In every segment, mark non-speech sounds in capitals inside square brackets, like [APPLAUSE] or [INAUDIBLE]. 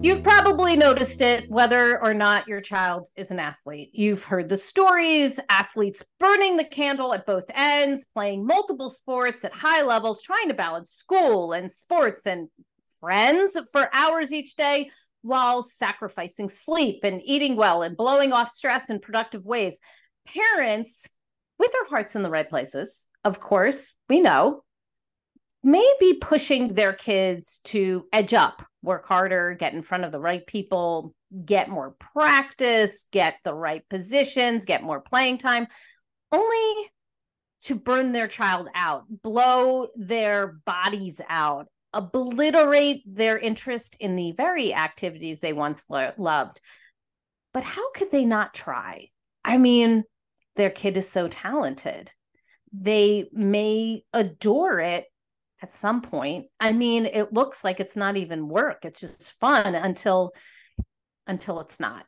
You've probably noticed it whether or not your child is an athlete. You've heard the stories athletes burning the candle at both ends, playing multiple sports at high levels, trying to balance school and sports and friends for hours each day while sacrificing sleep and eating well and blowing off stress in productive ways. Parents, with their hearts in the right places, of course, we know, may be pushing their kids to edge up work harder, get in front of the right people, get more practice, get the right positions, get more playing time, only to burn their child out, blow their bodies out, obliterate their interest in the very activities they once lo- loved. But how could they not try? I mean, their kid is so talented. They may adore it at some point. I mean, it looks like it's not even work. It's just fun until until it's not.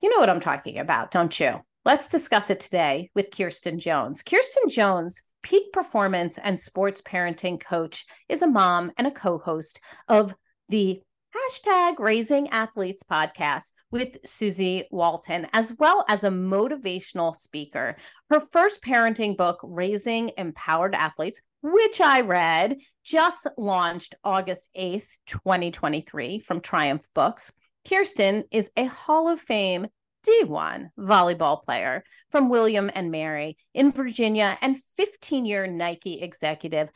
You know what I'm talking about, don't you? Let's discuss it today with Kirsten Jones. Kirsten Jones, peak performance and sports parenting coach, is a mom and a co-host of the hashtag Raising Athletes podcast with Susie Walton, as well as a motivational speaker. Her first parenting book, Raising Empowered Athletes, which I read, just launched August 8th, 2023 from Triumph Books. Kirsten is a Hall of Fame D1 volleyball player from William and Mary in Virginia and 15 year Nike executive.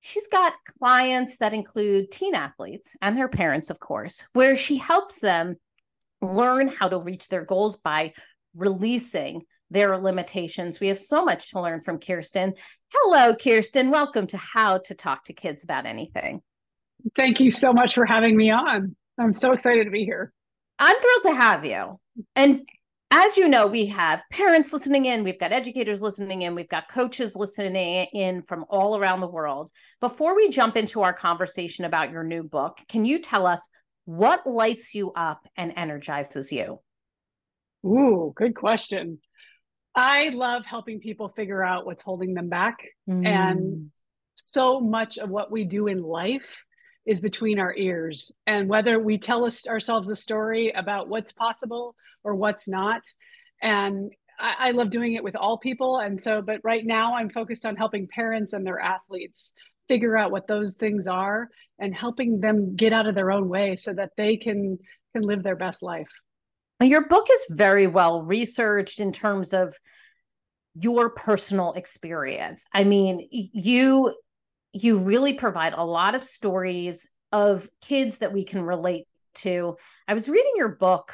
She's got clients that include teen athletes and their parents, of course, where she helps them learn how to reach their goals by releasing their limitations. We have so much to learn from Kirsten. Hello, Kirsten. Welcome to How to Talk to Kids About Anything. Thank you so much for having me on. I'm so excited to be here. I'm thrilled to have you. And as you know, we have parents listening in, we've got educators listening in, we've got coaches listening in from all around the world. Before we jump into our conversation about your new book, can you tell us what lights you up and energizes you? Ooh, good question. I love helping people figure out what's holding them back. Mm. And so much of what we do in life is between our ears. And whether we tell us, ourselves a story about what's possible or what's not. And I, I love doing it with all people. And so, but right now I'm focused on helping parents and their athletes figure out what those things are and helping them get out of their own way so that they can can live their best life. Your book is very well researched in terms of your personal experience. I mean, you you really provide a lot of stories of kids that we can relate to. I was reading your book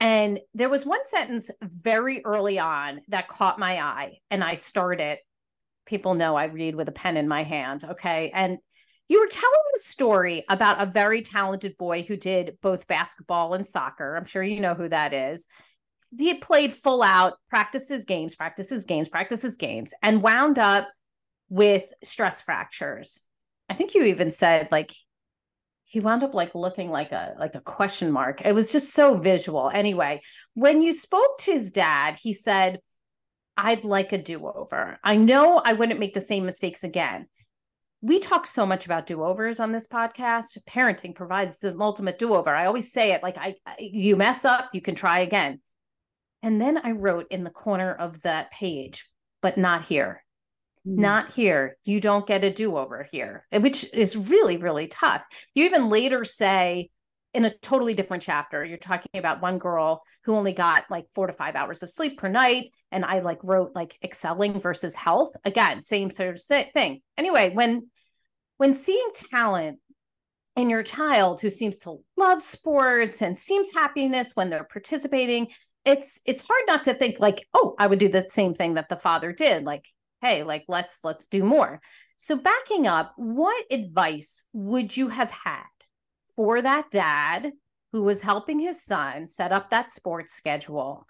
and there was one sentence very early on that caught my eye and I started people know I read with a pen in my hand, okay? And you were telling the story about a very talented boy who did both basketball and soccer. I'm sure you know who that is. He played full out, practices games, practices games, practices games, and wound up with stress fractures. I think you even said like he wound up like looking like a like a question mark. It was just so visual. Anyway, when you spoke to his dad, he said, I'd like a do-over. I know I wouldn't make the same mistakes again we talk so much about do-overs on this podcast. Parenting provides the ultimate do-over. I always say it like I, I, you mess up you can try again. And then i wrote in the corner of that page but not here. Mm. not here. You don't get a do-over here which is really really tough. You even later say in a totally different chapter. You're talking about one girl who only got like four to five hours of sleep per night and i like wrote like excelling versus health. Again same sort of thing. Anyway when when seeing talent in your child who seems to love sports and seems happiness when they're participating it's it's hard not to think like oh i would do the same thing that the father did. Like hey like let's let's do more. So backing up what advice would you have had for that dad who was helping his son set up that sports schedule,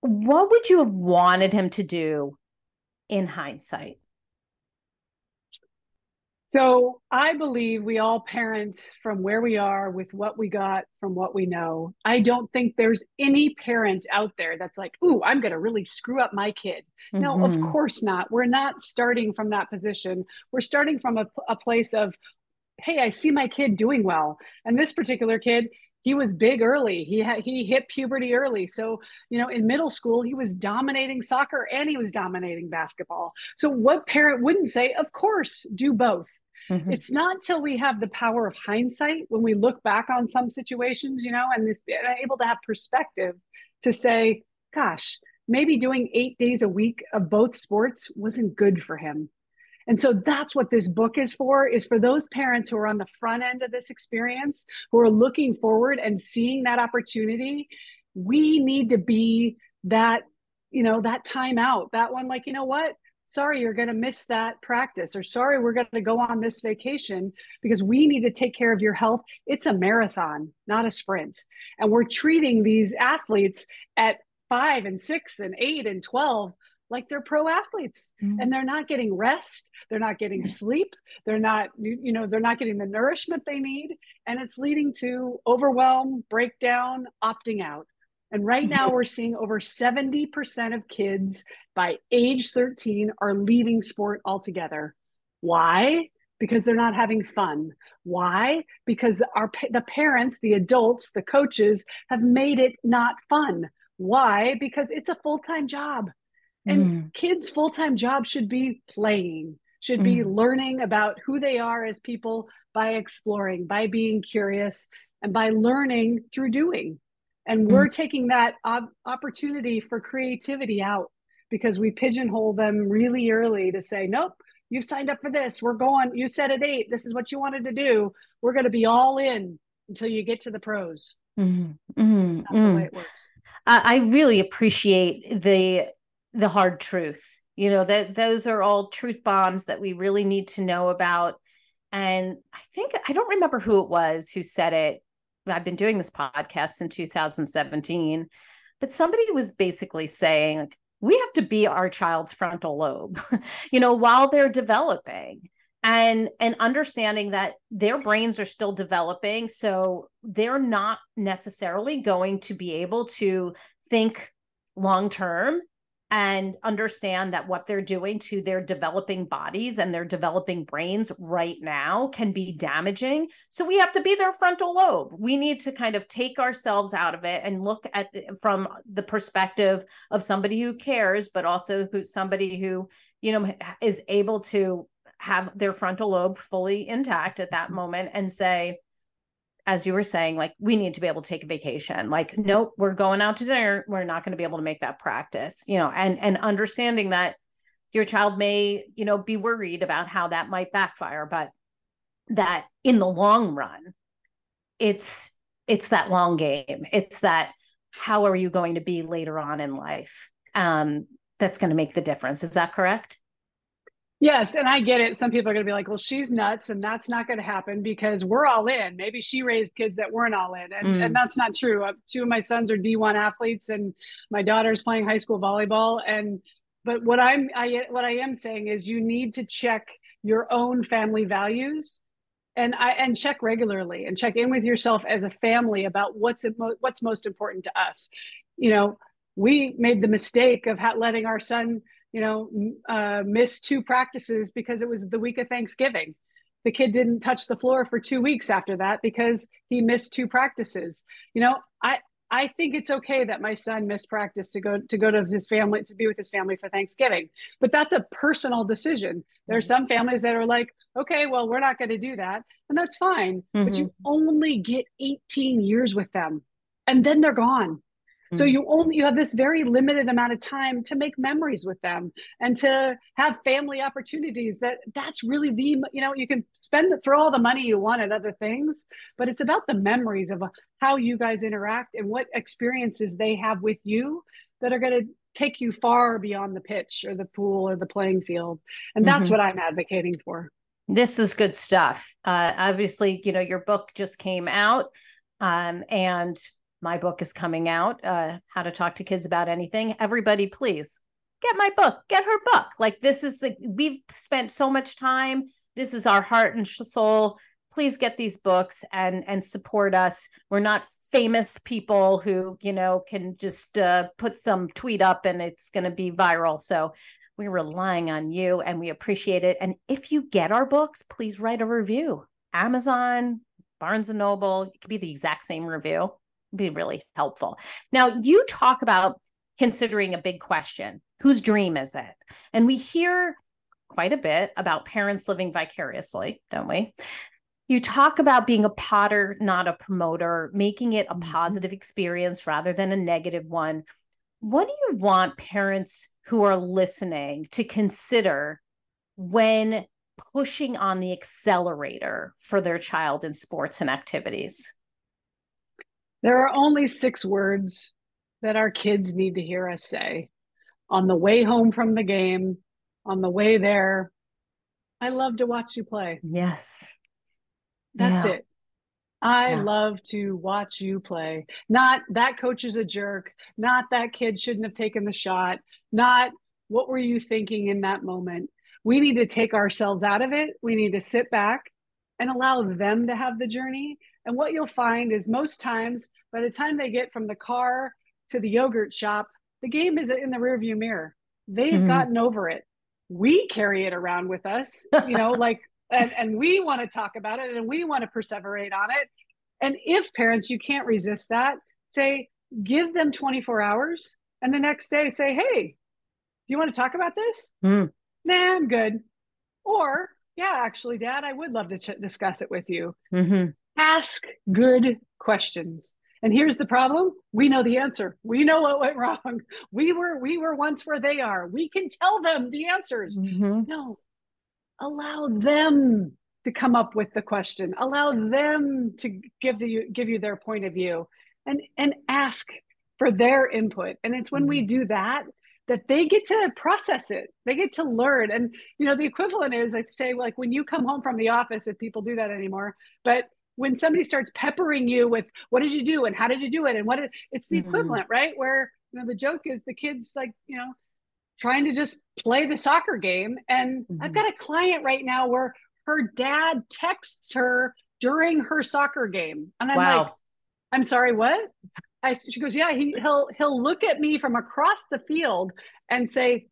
what would you have wanted him to do in hindsight? So I believe we all parent from where we are with what we got from what we know. I don't think there's any parent out there that's like, "Ooh, I'm going to really screw up my kid." Mm-hmm. No, of mm-hmm. course not. We're not starting from that position. We're starting from a, a place of, "Hey, I see my kid doing well." And this particular kid, he was big early. He had he hit puberty early. So, you know, in middle school, he was dominating soccer and he was dominating basketball. So what parent wouldn't say, "Of course, do both." Mm-hmm. It's not until we have the power of hindsight when we look back on some situations, you know, and this able to have perspective to say, gosh, maybe doing eight days a week of both sports wasn't good for him. And so that's what this book is for is for those parents who are on the front end of this experience, who are looking forward and seeing that opportunity. We need to be that, you know, that timeout, that one like, you know what? sorry, you're going to miss that practice, or sorry, we're going to go on this vacation because we need to take care of your health. It's a marathon, not a sprint. And we're treating these athletes at five and six and eight and 12 like they're pro athletes mm-hmm. and they're not getting rest they're not getting sleep they're not you know they're not getting the nourishment they need and it's leading to overwhelm breakdown opting out and right now, mm-hmm. we're seeing over 70% of kids by age 13 are leaving sport altogether. Why? Because they're not having fun. Why? Because our the parents, the adults, the coaches have made it not fun. Why? Because it's a full-time job. And mm. kids' full-time job should be playing, should mm. be learning about who they are as people by exploring, by being curious, and by learning through doing. And we're mm taking that op- opportunity for creativity out because we pigeonhole them really early to say, nope, you've signed up for this. We're going, you said at eight, this is what you wanted to do. We're going to be all in until you get to the pros. Mm-hmm. Mm-hmm. That's the way it works. I really appreciate the the hard truth. You know that those are all truth bombs that we really need to know about. And I think I don't remember who it was who said it, I've been doing this podcast in 2017, but somebody was basically saying, like, we have to be our child's frontal lobe, [LAUGHS] you know, while they're developing and and understanding that their brains are still developing so they're not necessarily going to be able to think long term and understand that what they're doing to their developing bodies and their developing brains right now can be damaging. So we have to be their frontal lobe. We need to kind of take ourselves out of it and look at from the perspective of somebody who cares, but also who somebody who, you know, is able to have their frontal lobe fully intact at that mm-hmm. moment and say, as you were saying, like we need to be able to take a vacation. Like, nope, we're going out to dinner. We're not going to be able to make that practice, you know, and and understanding that your child may, you know, be worried about how that might backfire, but that in the long run, it's it's that long game. It's that how are you going to be later on in life? Um, that's going to make the difference. Is that correct? Yes, and I get it. Some people are going to be like, "Well, she's nuts, and that's not going to happen because we're all in." Maybe she raised kids that weren't all in, and, mm. and that's not true. Uh, two of my sons are D1 athletes, and my daughter's playing high school volleyball. And but what I'm I what I am saying is, you need to check your own family values, and I and check regularly, and check in with yourself as a family about what's what's most important to us. You know, we made the mistake of letting our son you know, uh, missed two practices because it was the week of Thanksgiving. The kid didn't touch the floor for two weeks after that because he missed two practices. You know, I I think it's okay that my son missed practice to go to go to his family to be with his family for Thanksgiving, but that's a personal decision. There are some families that are like, okay, well, we're not going to do that, and that's fine. Mm-hmm. But you mm-hmm. only get 18 years with them, and then they're gone. So mm. you only you have this very limited amount of time to make memories with them and to have family opportunities. That that's really the you know you can spend throw all the money you want at other things, but it's about the memories of how you guys interact and what experiences they have with you that are going to take you far beyond the pitch or the pool or the playing field. And that's mm-hmm. what I'm advocating for. This is good stuff. Uh, obviously, you know your book just came out Um, and my book is coming out, uh, How to Talk to Kids About Anything. Everybody, please get my book, get her book. Like, this is like, we've spent so much time. This is our heart and soul. Please get these books and and support us. We're not famous people who you know can just uh, put some tweet up and it's going to be viral so we're relying on you and we appreciate it and if you get our books please write a review amazon barnes and noble it could be the exact same review be really helpful now you talk about considering a big question whose dream is it and we hear quite a bit about parents living vicariously don't we you talk about being a potter, not a promoter, making it a mm-hmm. positive experience rather than a negative one. What do you want parents who are listening to consider when pushing on the accelerator for their child in sports and activities? There are only six words that our kids need to hear us say on the way home from the game, on the way there. I love to watch you play. Yes. That's yeah. it. I yeah. love to watch you play. Not that coach is a jerk. Not that kid shouldn't have taken the shot. Not what were you thinking in that moment. We need to take ourselves out of it. We need to sit back and allow them to have the journey. And what you'll find is most times, by the time they get from the car to the yogurt shop, the game is in the rearview mirror. They've mm-hmm. gotten over it. We carry it around with us, you know, [LAUGHS] like and, and we want to talk about it and we want to perseverate on it. And if parents, you can't resist that, say, give them 24 hours and the next day say, hey, do you want to talk about this? Mm. Nah, I'm good. Or, yeah, actually, dad, I would love to ch- discuss it with you. Mm-hmm. Ask good questions. And here's the problem. We know the answer. We know what went wrong. [LAUGHS] We were we were once where they are. We can tell them the answers. Mm-hmm. No, allow them to come up with the question allow them to give you give you their point of view and and ask for their input and it's when we mm-hmm. do that that they get to process it they get to learn and you know the equivalent is i'd say like when you come home from the office if people do that anymore but when somebody starts peppering you with what did you do and how did you do it and what it, it's the mm-hmm. equivalent right where you know the joke is the kids like you know trying to just play the soccer game. And mm-hmm. I've got a client right now where her dad texts her during her soccer game. And I'm wow. like, I'm sorry, what? I, she goes, yeah, he, he'll, he'll look at me from across the field and say,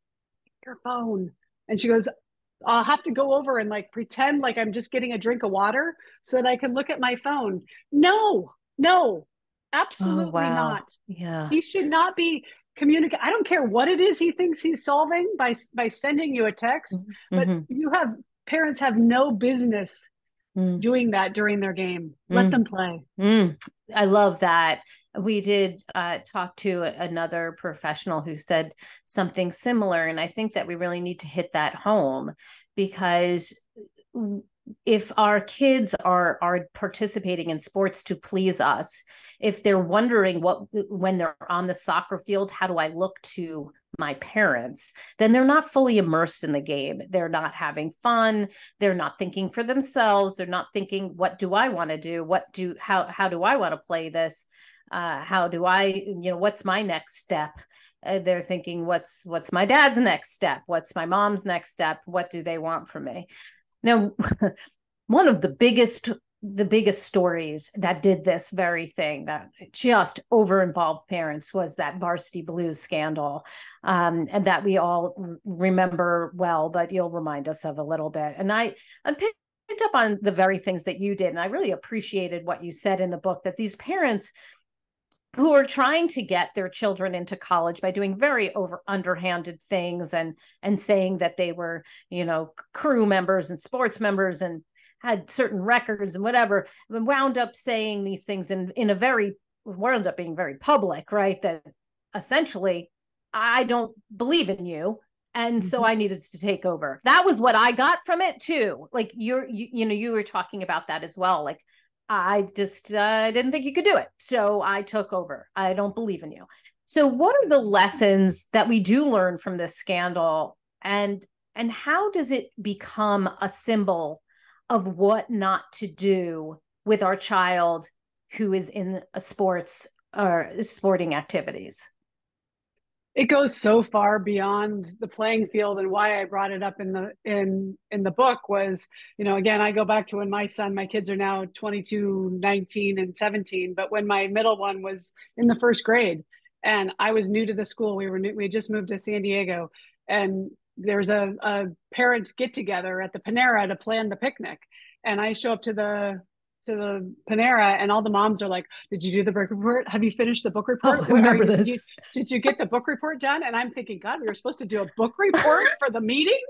your phone. And she goes, I'll have to go over and like pretend like I'm just getting a drink of water so that I can look at my phone. No, no, absolutely oh, wow. not. Yeah. He should not be communicate i don't care what it is he thinks he's solving by by sending you a text mm-hmm. but you have parents have no business mm. doing that during their game let mm. them play mm. i love that we did uh, talk to another professional who said something similar and i think that we really need to hit that home because if our kids are are participating in sports to please us if they're wondering what when they're on the soccer field how do i look to my parents then they're not fully immersed in the game. They're not having fun. They're not thinking for themselves. They're not thinking what do i want to do? What do how how do i want to play this uh, how do i you know what's my next step? Uh, they're thinking what's what's my dad's next step? What's my mom's next step? What do they want from me? Now, [LAUGHS] one of the biggest the biggest stories that did this very thing that just over involved parents was that varsity blues scandal. Um, and that we all remember well but you'll remind us of a little bit. And i i picked up on the very things that you did and i really appreciated what you said in the book that these parents who are trying to get their children into college by doing very over underhanded things and and saying that they were you know crew members and sports members and had certain records and whatever and wound up saying these things in in a very wound up being very public right? That essentially i don't believe in you and mm-hmm. so i needed to take over. That was what i got from it too. Like you're you, you know you were talking about that as well. Like I just uh, didn't think you could do it. So I took over. I don't believe in you. So what are the lessons that we do learn from this scandal and and how does it become a symbol of what not to do with our child who is in sports or sporting activities? It goes so far beyond the playing field and why i brought it up in the in in the book was you know again i go back to when my son my kids are now 22 19 and 17 but when my middle one was in the first grade and i was new to the school. We were new, we just moved to san diego and there's a, a parent get together at the panera to plan the picnic and i show up to the to the Panera, and all the moms are like, "Did you do the book report? Have you finished the book [LAUGHS] report? Oh, remember this. Did you, did you get the book report done?" And I'm thinking, God, we were supposed to do a book report [LAUGHS] for the meeting,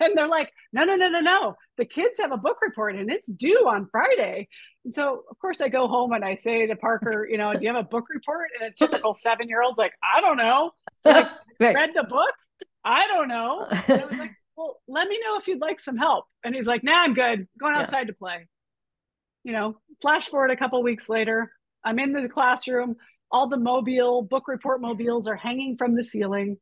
and they're like, "No, no, no, no, no. The kids have a book report, and it's due on Friday." And so, of course, I go home and I say to Parker, "You know, do you have a book report?" And a typical seven year old's like, "I don't know. [LAUGHS] Like, right. Read the book? I don't know." And I was like, "Well, let me know if you'd like some help." And he's like, "Nah, I'm good. Going outside yeah. to play." You know, flash forward a couple weeks later, I'm in the classroom. All the mobile book report mobiles are hanging from the ceiling.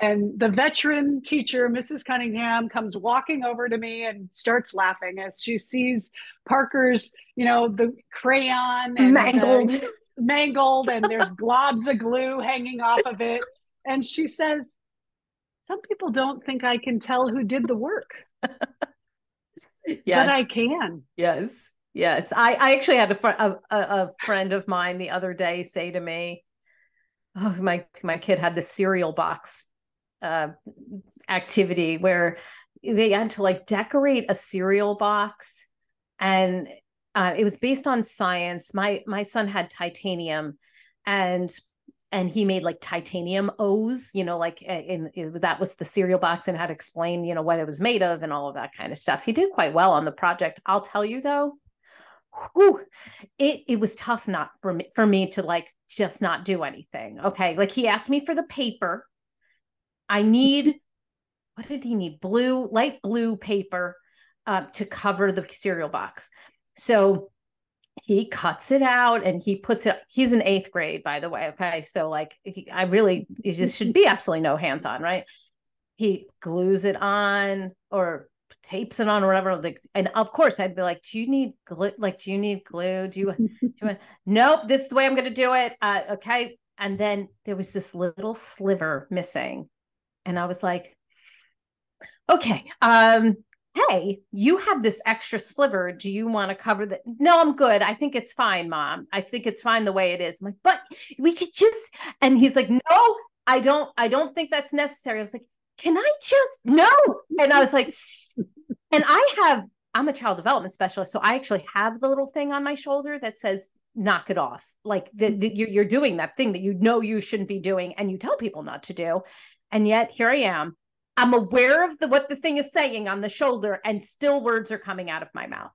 And the veteran teacher, Mrs. Cunningham, comes walking over to me and starts laughing as she sees Parker's, you know, the crayon and mangled, the, mangled, and there's globs of glue hanging off of it. And she says, Some people don't think I can tell who did the work. yes. [LAUGHS] But I can. Yes. Yes, I, I actually had a, fr- a, a friend of mine the other day say to me, "Oh, my my kid had the cereal box uh, activity where they had to like decorate a cereal box, and uh, it was based on science. My my son had titanium, and and he made like titanium O's, you know, like in, in, that was the cereal box and had to explain, you know, what it was made of and all of that kind of stuff. He did quite well on the project. I'll tell you though, whew, it it was tough not for me for me to like just not do anything. Okay. Like he asked me for the paper. I need [LAUGHS] what did he need? Blue, light blue paper uh, to cover the cereal box. So he cuts it out and he puts it he's in eighth grade by the way okay so like he, i really it just should be absolutely no hands on right he glues it on or tapes it on or whatever. Like, and of course, I'd be like, "Do you need glue? Like, do you need glue? Do you? do you [LAUGHS] want? Nope. This is the way I'm going to do it. Uh, okay." And then there was this little sliver missing, and I was like, "Okay, um, hey, you have this extra sliver. Do you want to cover that? No, I'm good. I think it's fine, mom. I think it's fine the way it is. I'm like, but we could just, and he's like, no, I don't, I don't think that's necessary. I was like, can I just no? And I was like, and I have, I'm a child development specialist. So I actually have the little thing on my shoulder that says, knock it off. Like the, the, you're, you're doing that thing that you know you shouldn't be doing and you tell people not to do. And yet here I am. I'm aware of the what the thing is saying on the shoulder, and still words are coming out of my mouth.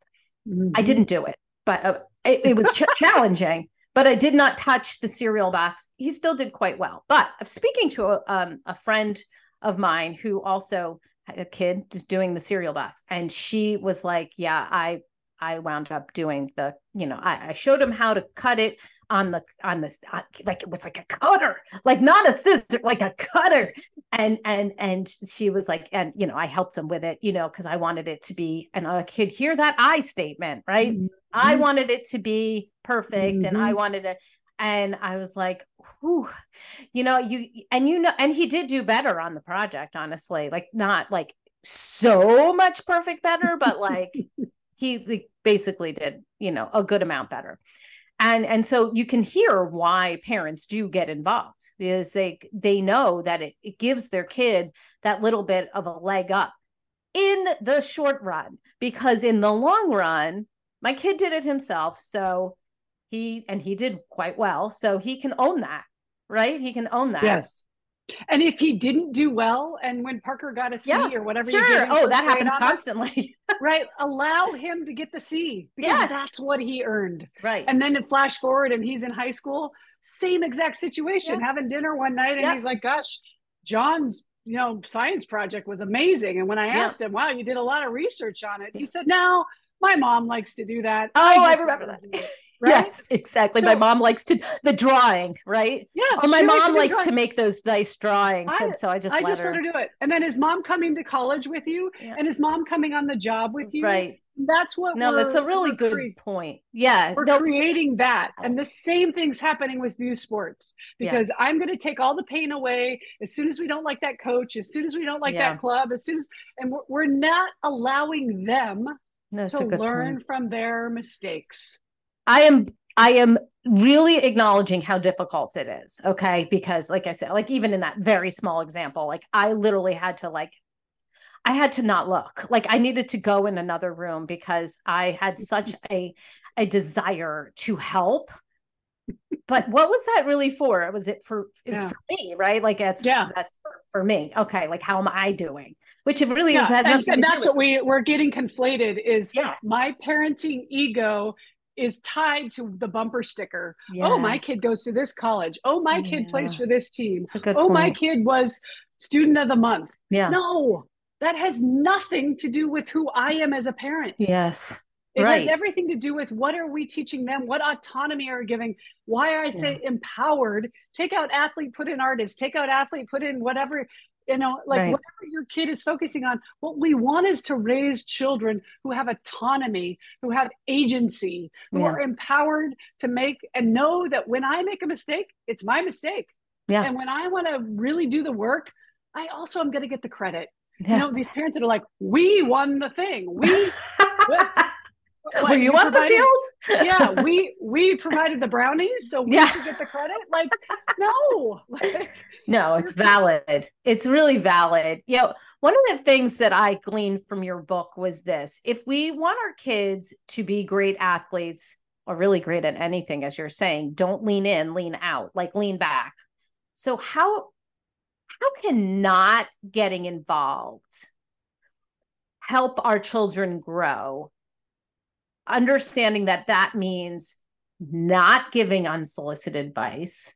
Mm-hmm. I didn't do it, but uh, it, it, was ch- [LAUGHS] challenging. But I did not touch the cereal box. He still did quite well. But I'm speaking to a, um, a friend of mine who also had a kid just doing the cereal box and she was like yeah i i wound up doing the you know i, I showed him how to cut it on the on this uh, like it was like a cutter like not a scissor like a cutter and and and she was like and you know i helped him with it you know because i wanted it to be and a kid hear that i statement right mm-hmm. i wanted it to be perfect mm-hmm. and i mm-hmm. wanted it and I was like, whew, you know, you and you know, and he did do better on the project, honestly. Like not like so much perfect better, but like [LAUGHS] he like, basically did, you know, a good amount better. And and so you can hear why parents do get involved because they they know that it, it gives their kid that little bit of a leg up in the short run because in the long run my kid did it himself so he and he did quite well. So he can own that right? He can own that. Yes. And if he didn't do well and when parker got a c yeah, or whatever sure. oh that happens constantly. [LAUGHS] Right. Allow him to get the c because yes. that's what he earned. Right. And then it flash forward and he's in high school same exact situation having dinner one night and he's like gosh john's you know science project was amazing. And when i asked him wow you did a lot of research on it he said no my mom likes to do that. Oh i, I remember that Right? Yes, exactly. So, my mom likes to the drawing, right? Yeah. Or my mom likes, likes to make those nice drawings, I, and so I just I let just her. let her do it. And then his mom coming to college with you, yeah. and his mom coming on the job with you, right? that's what no it's a really good cre- point yeah we're no, creating that and the same thing's happening with youth sports because yeah. i'm going to take all the pain away as soon as we don't like that coach as soon as we don't like yeah. that club as soon as and we're, we're not allowing them that's to learn point. from their mistakes i am i am really acknowledging how difficult it is okay because like i said like even in that very small example like i literally had to like I had to not look. Like I needed to go in another room because I had such [LAUGHS] a a desire to help. But what was that really for? Was it for it was yeah. for me, right? Like it's yeah, that's for, for, me. Okay, like how am I doing? Which it really yeah. is. And, and that's what we we're getting conflated. Is yes. my parenting ego is tied to the bumper sticker. Yes. Oh, my kid goes to this college. Oh, my yeah. kid plays for this team. oh, point. my kid was student of the month. Yeah. No, that has nothing to do with who I am as a parent. Yes. It right. has everything to do with what are we teaching them? What autonomy are we giving? Why I say yeah. empowered. Take out athlete, put in artist, take out athlete, put in whatever, you know, like right. whatever your kid is focusing on. What we want is to raise children who have autonomy, who have agency, who yeah. are empowered to make and know that when I make a mistake, it's my mistake. Yeah. And when I want to really do the work, I also am going to get the credit. Yeah. You know, these parents that are like, we won the thing. We [LAUGHS] what, were you, you on provided, the field? [LAUGHS] yeah, [LAUGHS] we we provided the brownies, so we yeah. should get the credit. Like, no. [LAUGHS] no, it's valid. It's really valid. You know, one of the things that I gleaned from your book was this: if we want our kids to be great athletes or really great at anything, as you're saying, don't lean in, lean out, like lean back. So how how can not getting involved help our children grow? Understanding that that means not giving unsolicited advice,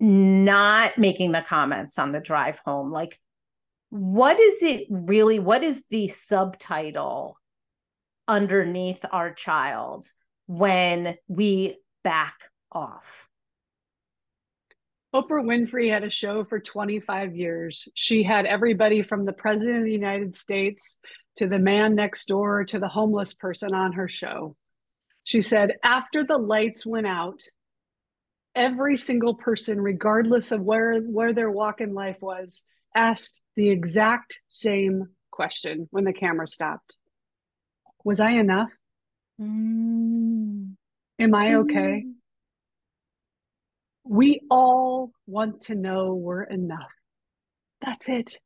not making the comments on the drive home. Like, what is it really? What is the subtitle underneath our child when we back off? Oprah Winfrey had a show for 25 years. She had everybody from the president of the United States to the man next door to the homeless person on her show. She said, after the lights went out, every single person, regardless of where, where their walk in life was, asked the exact same question when the camera stopped Was I enough? Mm. Am I okay? Mm we all want to know we're enough. That's it.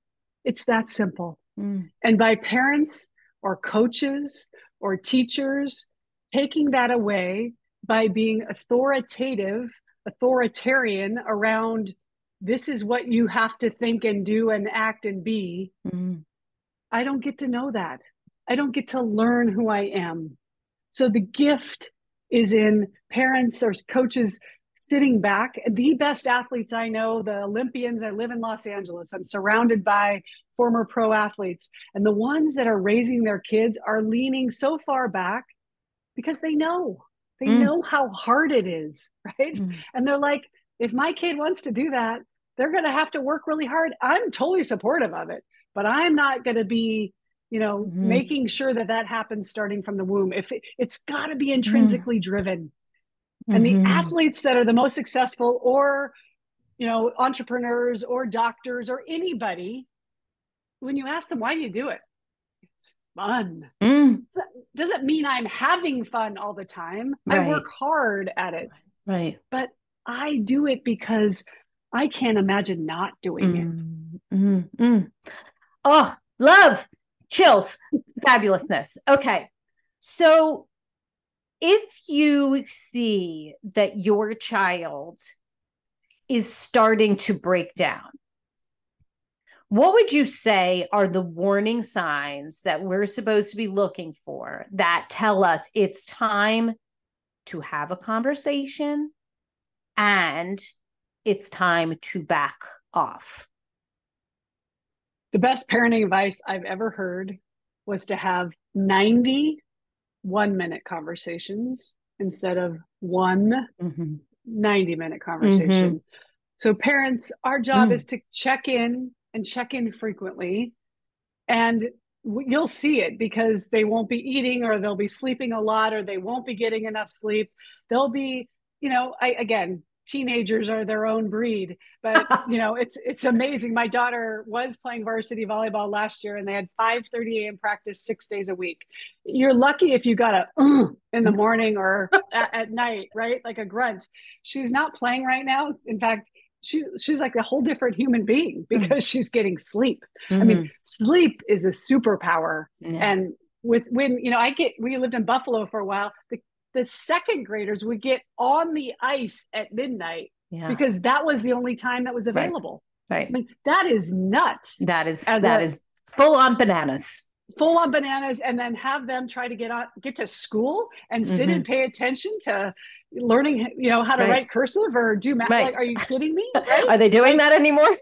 It's that simple. Mm. And by parents or coaches or teachers taking that away by being authoritative, authoritarian around this is what you have to think and do and act and be, mm. I don't get to know that. I don't get to learn who I am. So the gift is in parents or coaches sitting back. The best athletes I know, the Olympians, I live in Los Angeles. I'm surrounded by former pro athletes. And the ones that are raising their kids are leaning so far back because they know, they mm. know how hard it is, [LAUGHS] right? Mm. And they're like, if my kid wants to do that, they're going to have to work really hard. I'm totally supportive of it, but I'm not going to be you know mm-hmm. making sure that that happens starting from the womb if it, has got to be mm. intrinsically mm. driven and mm-hmm. the athletes that are the most successful or you know entrepreneurs or doctors or anybody when you ask them why do you do it it's fun mm. doesn't mean i'm having fun all the time right. i work hard at it right but i do it because i can't imagine not doing mm. it mm-hmm. mm oh love chills fabulousness okay so if you see that your child is starting to break down, what would you say are the warning signs that we're supposed to be looking for that tell us it's time to have a conversation and it's time to back off? The best parenting advice I've ever heard was to have 90 one minute conversations instead of one mm-hmm. 90 minute conversation. Mm-hmm. So, parents, our job mm. is to check in and check in frequently and you'll see it because they won't be eating or they'll be sleeping a lot or they won't be getting enough sleep. They'll be, you know, I again, teenagers are their own breed but [LAUGHS] you know it's it's amazing my daughter was playing varsity volleyball last year and they had 5 30 a.m practice six days a week you're lucky if you got a uh, in the morning or [LAUGHS] at, at night right like a grunt she's not playing right now in fact she she's like a whole different human being mm-hmm. because mm-hmm. she's getting sleep mm-hmm. i mean mm-hmm. sleep is a superpower yeah. and with when you know i get we lived in buffalo for a while the the second graders would get on the ice at midnight yeah. because that was the only time that was available. Right. right. I mean, that is nuts. That is that a, is full on bananas. Full on bananas, and then have them try to get on get to school and sit mm-hmm. and pay attention to learning, you know, how to right. write cursive or do math. Right. Like, are you kidding me? [LAUGHS] Are they doing that anymore?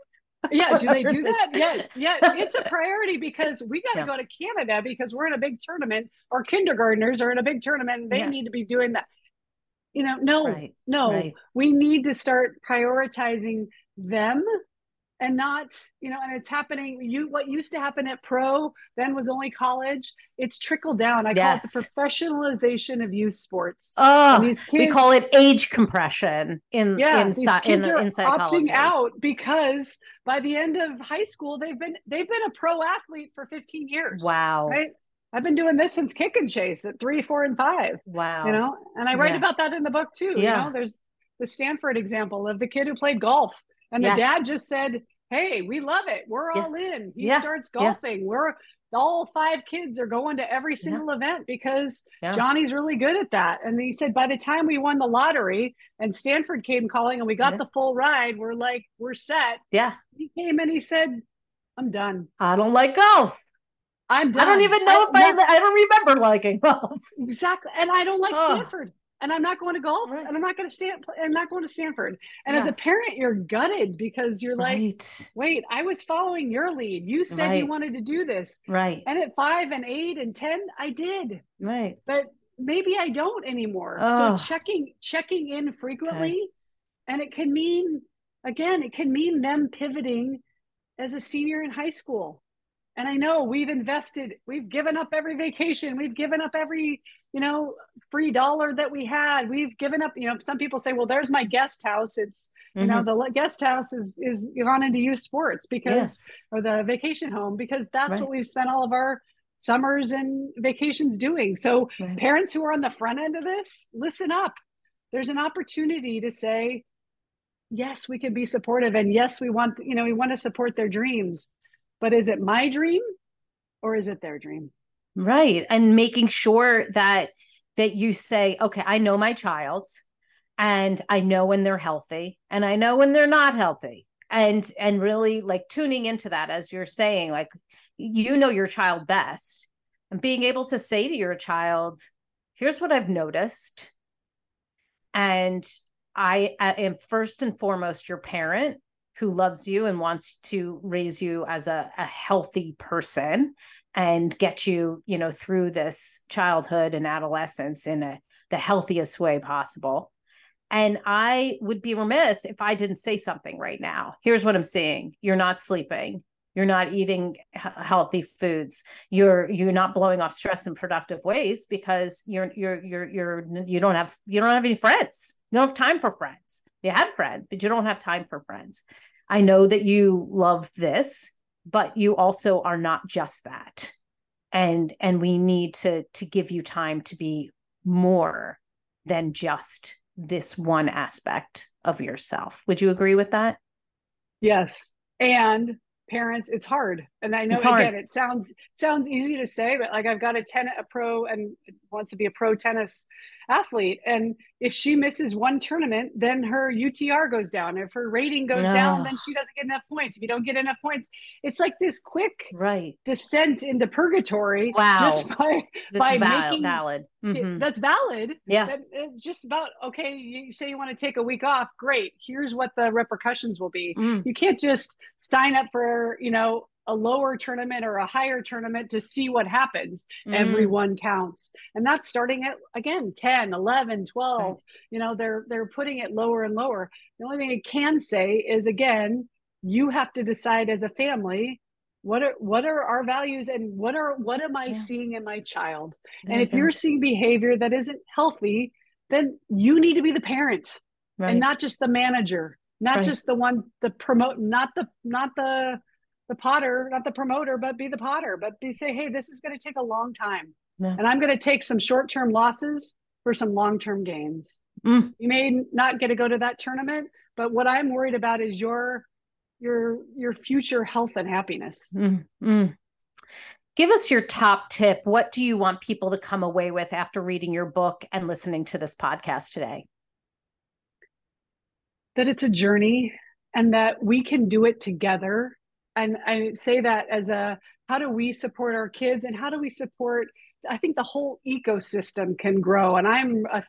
Yeah do they do that yeah [LAUGHS] yeah it's a priority because we got to yeah. go to canada because we're in a big tournament or kindergartners are in a big tournament they yeah. need to be doing that you know no right. no right. we need to start prioritizing them and not you know and it's happening you what used to happen at pro then was only college it's trickled down i yes. call it the professionalization of youth sports oh kids, we call it age compression in yeah, in, the, in opting out because by the end of high school they've been they've been a pro athlete for 15 years wow right I've been doing this since kick and chase at three, four, and five. Wow. You know, and I write yeah. about that in the book too. Yeah. You know, there's the Stanford example of the kid who played golf and yes. the dad just said, Hey, we love it. We're yeah. all in. He yeah. starts golfing. Yeah. We're all five kids are going to every single event because Johnny's really good at that. And he said, by the time we won the lottery and Stanford came calling and we got the full ride, we're like, we're set. Yeah. He came and he said, I'm done. I don't like golf. I'm done. I don't even know I, if I, I don't remember liking [LAUGHS] golf. Exactly. And I don't like oh. Stanford and I'm not going to golf right. and I'm not going to stand I'm not going to Stanford. And yes. as a parent, you're gutted because you're like, right. wait, I was following your lead. You said right. you wanted to do this. Right. And at five and eight and ten, I did. Right. But maybe I don't anymore. Oh. So checking checking in frequently. Okay. And it can mean again, it can mean them pivoting as a senior in high school. And I know we've invested, we've given up every vacation, we've given up every you know, free dollar that we had. We've given up, you know, some people say, well, there's my guest house. It's, you mm-hmm. know, the guest house is, is gone into youth sports because, yes. or the vacation home, because that's right. what we've spent all of our summers and vacations doing. So right. parents who are on the front end of this, listen up. There's an opportunity to say, yes, we can be supportive. And yes, we want, you know, we want to support their dreams, but is it my dream or is it their dream? Right. And making sure that that you say, okay, I know my child and I know when they're healthy and I know when they're not healthy. And and really like tuning into that as you're saying, like you know your child best and being able to say to your child, here's what I've noticed. And I, I am first and foremost your parent who loves you and wants to raise you as a, a healthy person and get you you know through this childhood and adolescence in a, the healthiest way possible. And i would be remiss if i didn't say something right now. Here's what i'm seeing. You're not sleeping. You're not eating healthy foods. You're you're not blowing off stress in productive ways because you're you're you're you're you don't have you don't have any friends. You don't have time for friends. You have friends but you don't have time for friends i know that you love this but you also are not just that. And and we need to to give you time to be more than just this one aspect of yourself. Would you agree with that? Yes. And parents it's hard. And i know again it sounds sounds easy to say but like i've got a tennis a pro and wants to be a pro tennis athlete. And if she misses one tournament, then her UTR goes down. If her rating goes no. down, then she doesn't get enough points. If you don't get enough points, it's like this quick right descent into purgatory. Wow. Just by that's by val- making valid. Mm-hmm. That's valid. Yeah. That, it's just about okay. You say you want to take a week off. Great. Here's what the repercussions will be. Mm. You can't just sign up for you know a lower tournament or a higher tournament to see what happens mm. everyone counts and that's starting at again 10 11 12 right. you know they're they're putting it lower and lower the only thing i can say is again you have to decide as a family what are what are our values and what are what am i yeah. seeing in my child and if you are seeing behavior that isn't healthy then you need to be the parent right. and not just the manager not right. just the one the promote not the not the the potter not the promoter but be the potter but be say hey this is going to take a long time yeah. and i'm going to take some short-term losses for some long-term gains mm. you may not get to go to that tournament but what i'm worried about is your your your future health and happiness mm-hmm. give us your top tip what do you want people to come away with after reading your book and listening to this podcast today that it's a journey and that we can do it together and i say that as a how do we support our kids and how do we support i think the whole ecosystem can grow. And i'm a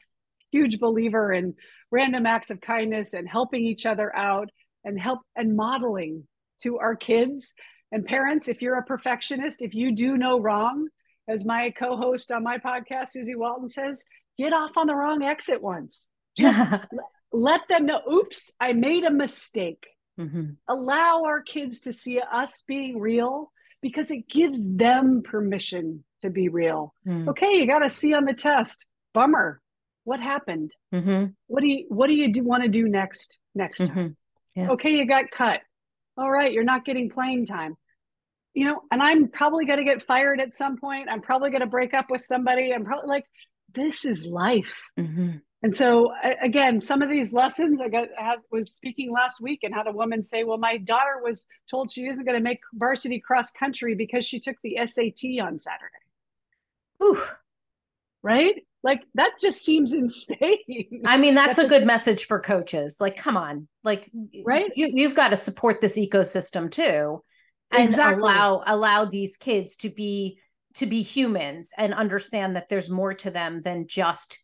huge believer in random acts of kindness and helping each other out and help and modeling to our kids. And parents if you're a perfectionist if you do no wrong as my co-host on my podcast susie walton says get off on the wrong exit once. Just [LAUGHS] let them know oops i made a mistake mm-hmm. allow our kids to see us being real because it gives them permission to be real mm. okay you got a c on the test bummer what happened mm-hmm. what do you what do you do, want to do next next time mm-hmm. Yeah. Okay, you got cut. All right, you're not getting playing time. You know, and I'm probably going to get fired at some point. I'm probably going to break up with somebody. I'm probably like, this is life. Mm-hmm. And so, again, some of these lessons I got I was speaking last week and had a woman say, "Well, my daughter was told she isn't going to make varsity cross country because she took the SAT on Saturday." Ooh, right? Like that just seems [LAUGHS] insane. I mean, that's a good message for coaches. Like, come on, like, right? You, you've got to support this ecosystem too, and exactly. allow allow these kids to be to be humans and understand that there's more to them than just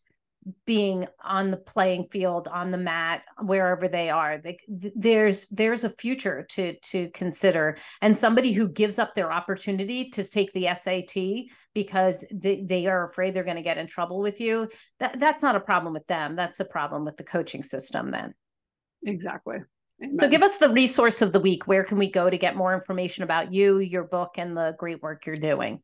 being on the playing field on the mat wherever they are they, there's there's a future to to consider and somebody who gives up their opportunity to take the SAT because they, they are afraid they're going to get in trouble with you that that's not a problem with them that's a problem with the coaching system then exactly Amen. So give us the resource of the week. Where can we go to get more information about you, your book, and the great work you're doing?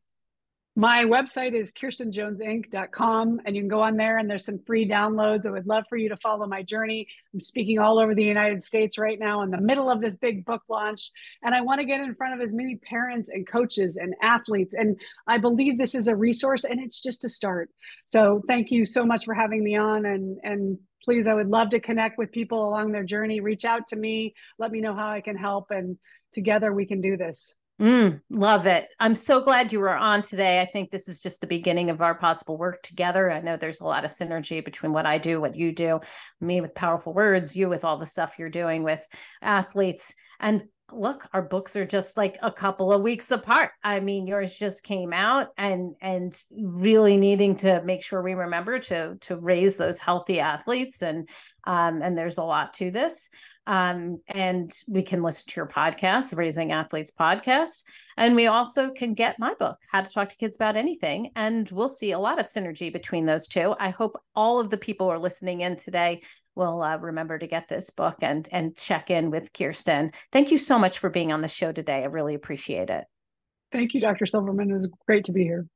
My website is kirstenjonesinc.com, and you can go on there and there's some free downloads. I would love for you to follow my journey. I'm speaking all over the United States right now in the middle of this big book launch, and I want to get in front of as many parents and coaches and athletes. And I believe this is a resource, and it's just a start. So thank you so much for having me on, and and please, I would love to connect with people along their journey. Reach out to me, let me know how I can help, and together we can do this. Mm, love it. I'm so glad you were on today. I think this is just the beginning of our possible work together. I know there's a lot of synergy between what I do, what you do, me with powerful words, you with all the stuff you're doing with athletes. And look, our books are just like a couple of weeks apart. I mean, yours just came out and and really needing to make sure we remember to to raise those healthy athletes and um and there's a lot to this. Um, and we can listen to your podcast, Raising Athletes podcast. And we also can get my book, How to Talk to Kids About Anything. And we'll see a lot of synergy between those two. I hope all of the people who are listening in today will uh, remember to get this book and and check in with Kirsten. Thank you so much for being on the show today. I really appreciate it. Thank you, Dr. Silverman. It was great to be here.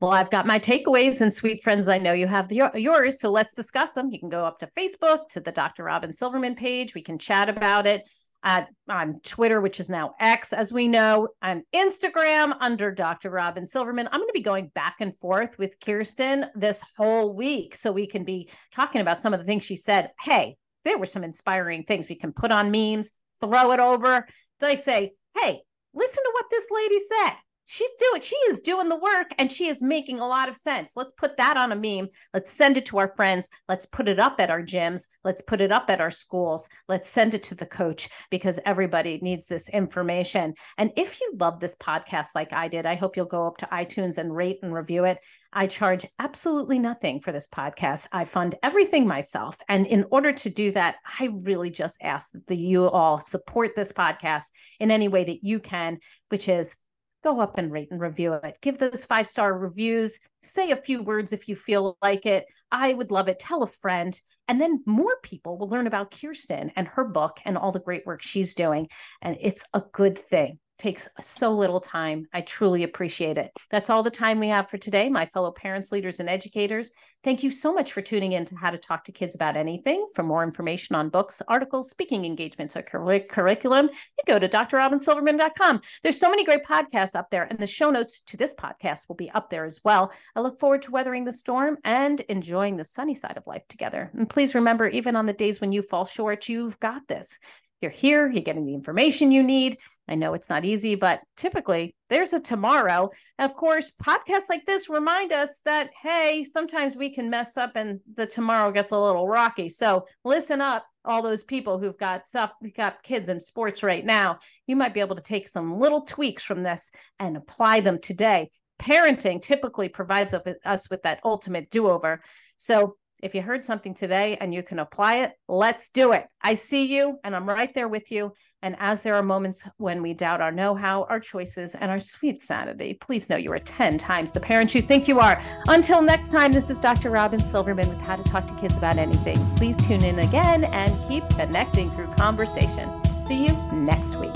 Well, I've got my takeaways, and sweet friends, I know you have yours. So let's discuss them. You can go up to Facebook to the Dr. Robin Silverman page. We can chat about it at on Twitter, which is now X, as we know, on Instagram under Dr. Robin Silverman. I'm going to be going back and forth with Kirsten this whole week so we can be talking about some of the things she said. Hey, there were some inspiring things we can put on memes, throw it over, like say, hey, listen to what this lady said she's doing she is doing the work and she is making a lot of sense. Let's put that on a meme. Let's send it to our friends. Let's put it up at our gyms. Let's put it up at our schools. Let's send it to the coach because everybody needs this information. And if you love this podcast like i did i hope you'll go up to itunes and rate and review it. I charge absolutely nothing for this podcast. I fund everything myself. And in order to do that i really just ask that you all support this podcast in any way that you can which is go up and rate and review it. Give those five star reviews. Say a few words if you feel like it. I would love it. Tell a friend. And then more people will learn about Kirsten and her book and all the great work she's doing. And it's a good thing. Takes so little time. I truly appreciate it. That's all the time we have for today, my fellow parents, leaders, and educators. Thank you so much for tuning in to How to Talk to Kids About Anything. For more information on books, articles, speaking engagements, or cur- curriculum, you go to drrobinsilverman.com. There's so many great podcasts up there, and the show notes to this podcast will be up there as well. I look forward to weathering the storm and enjoying the sunny side of life together. And please remember, even on the days when you fall short, you've got this you're here, you're getting the information you need. I know it's not easy, but typically there's a tomorrow. Of course, podcasts like this remind us that, hey, sometimes we can mess up and the tomorrow gets a little rocky. So listen up, all those people who've got stuff, got kids in sports right now. You might be able to take some little tweaks from this and apply them today. Parenting typically provides us with that ultimate do over. So if you heard something today and you can apply it, let's do it. I see you and I'm right there with you. And as there are moments when we doubt our know how, our choices, and our sweet sanity, please know you are 10 times the parent you think you are. Until next time, this is Dr. Robin Silverman with How to Talk to Kids About Anything. Please tune in again and keep connecting through conversation. See you next week.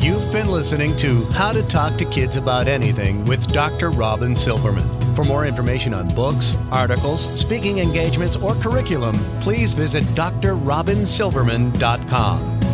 You've been listening to How to Talk to Kids About Anything with Dr. Robin Silverman. For more information on books, articles, speaking engagements, or curriculum, please visit drrobinsilverman.com.